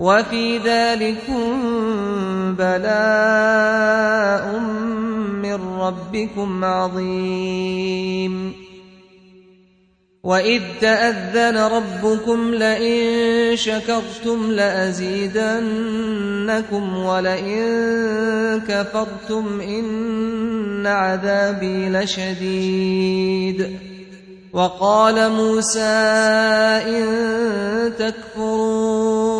وفي ذلكم بلاء من ربكم عظيم. وإذ تأذن ربكم لئن شكرتم لأزيدنكم ولئن كفرتم إن عذابي لشديد. وقال موسى إن تكفروا أنتم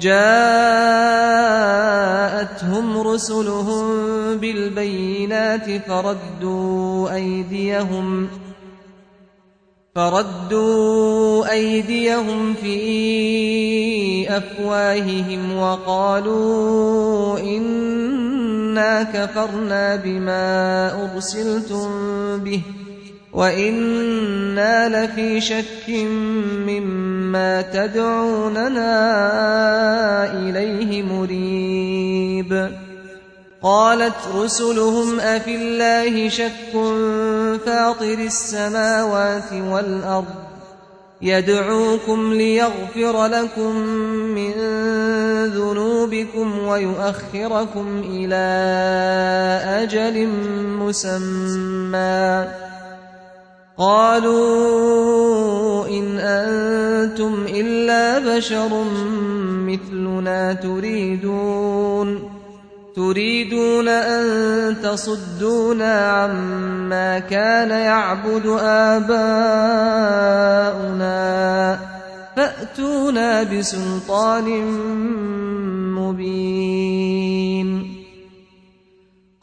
جاءتهم رسلهم بالبينات فردوا أيديهم فردوا أيديهم في أفواههم وقالوا إنا كفرنا بما أرسلتم به وإنا لفي شك مما تدعوننا إليه مريب قالت رسلهم أفي الله شك فاطر السماوات والأرض يدعوكم ليغفر لكم من ذنوبكم ويؤخركم إلى أجل مسمى قالوا إن أنتم إلا بشر مثلنا تريدون تريدون أن تصدونا عما كان يعبد آباؤنا فأتونا بسلطان مبين.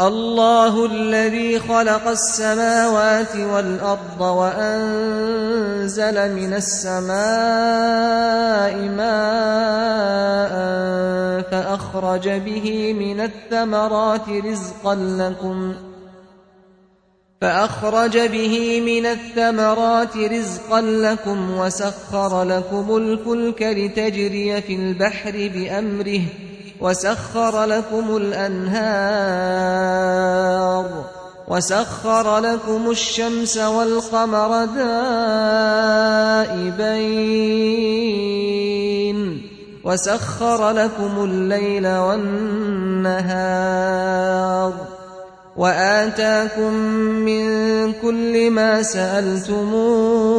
الله الذي خلق السماوات والأرض وأنزل من السماء ماء فأخرج به من الثمرات رزقا لكم فأخرج به من الثمرات رزقا لكم وسخر لكم الفلك لتجري في البحر بأمره وسخر لكم الأنهار وسخر لكم الشمس والقمر دائبين وسخر لكم الليل والنهار وآتاكم من كل ما سألتموه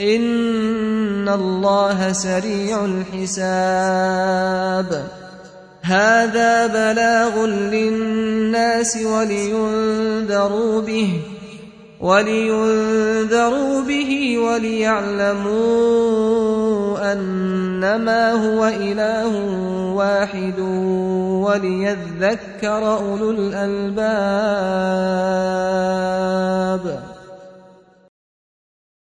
إن الله سريع الحساب. هذا بلاغ للناس ولينذروا به ولينذروا به وليعلموا أنما هو إله واحد وليذكر أولو الألباب.